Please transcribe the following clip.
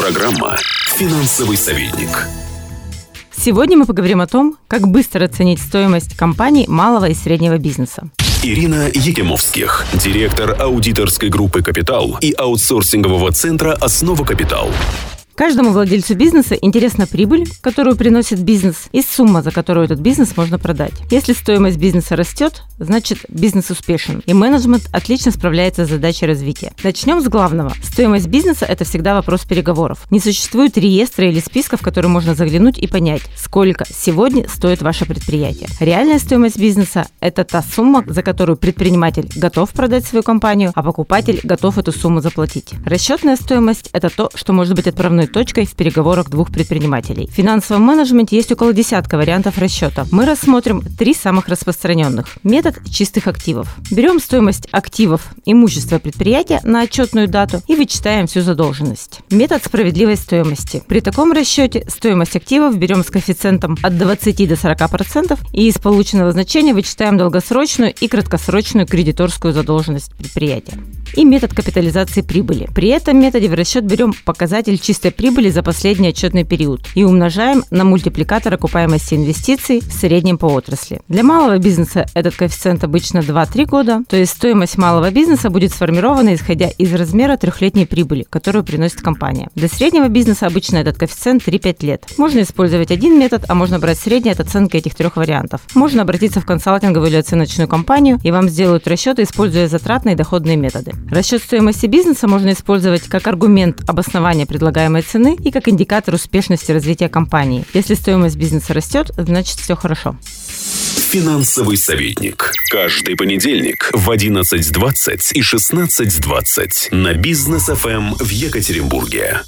Программа «Финансовый советник». Сегодня мы поговорим о том, как быстро оценить стоимость компаний малого и среднего бизнеса. Ирина Егемовских, директор аудиторской группы «Капитал» и аутсорсингового центра «Основа Капитал». Каждому владельцу бизнеса интересна прибыль, которую приносит бизнес, и сумма, за которую этот бизнес можно продать. Если стоимость бизнеса растет, значит бизнес успешен, и менеджмент отлично справляется с задачей развития. Начнем с главного. Стоимость бизнеса – это всегда вопрос переговоров. Не существует реестра или списка, в который можно заглянуть и понять, сколько сегодня стоит ваше предприятие. Реальная стоимость бизнеса – это та сумма, за которую предприниматель готов продать свою компанию, а покупатель готов эту сумму заплатить. Расчетная стоимость – это то, что может быть отправной точкой в переговорах двух предпринимателей. В финансовом менеджменте есть около десятка вариантов расчета. Мы рассмотрим три самых распространенных. Метод чистых активов. Берем стоимость активов имущества предприятия на отчетную дату и вычитаем всю задолженность. Метод справедливой стоимости. При таком расчете стоимость активов берем с коэффициентом от 20 до 40% и из полученного значения вычитаем долгосрочную и краткосрочную кредиторскую задолженность предприятия. И метод капитализации прибыли. При этом методе в расчет берем показатель чистой прибыли за последний отчетный период и умножаем на мультипликатор окупаемости инвестиций в среднем по отрасли. Для малого бизнеса этот коэффициент обычно 2-3 года, то есть стоимость малого бизнеса будет сформирована исходя из размера трехлетней прибыли, которую приносит компания. Для среднего бизнеса обычно этот коэффициент 3-5 лет. Можно использовать один метод, а можно брать средний от оценки этих трех вариантов. Можно обратиться в консалтинговую или оценочную компанию, и вам сделают расчеты, используя затратные и доходные методы. Расчет стоимости бизнеса можно использовать как аргумент обоснования предлагаемой цены и как индикатор успешности развития компании. Если стоимость бизнеса растет, значит все хорошо. Финансовый советник. Каждый понедельник в 11.20 и 16.20 на бизнес ФМ в Екатеринбурге.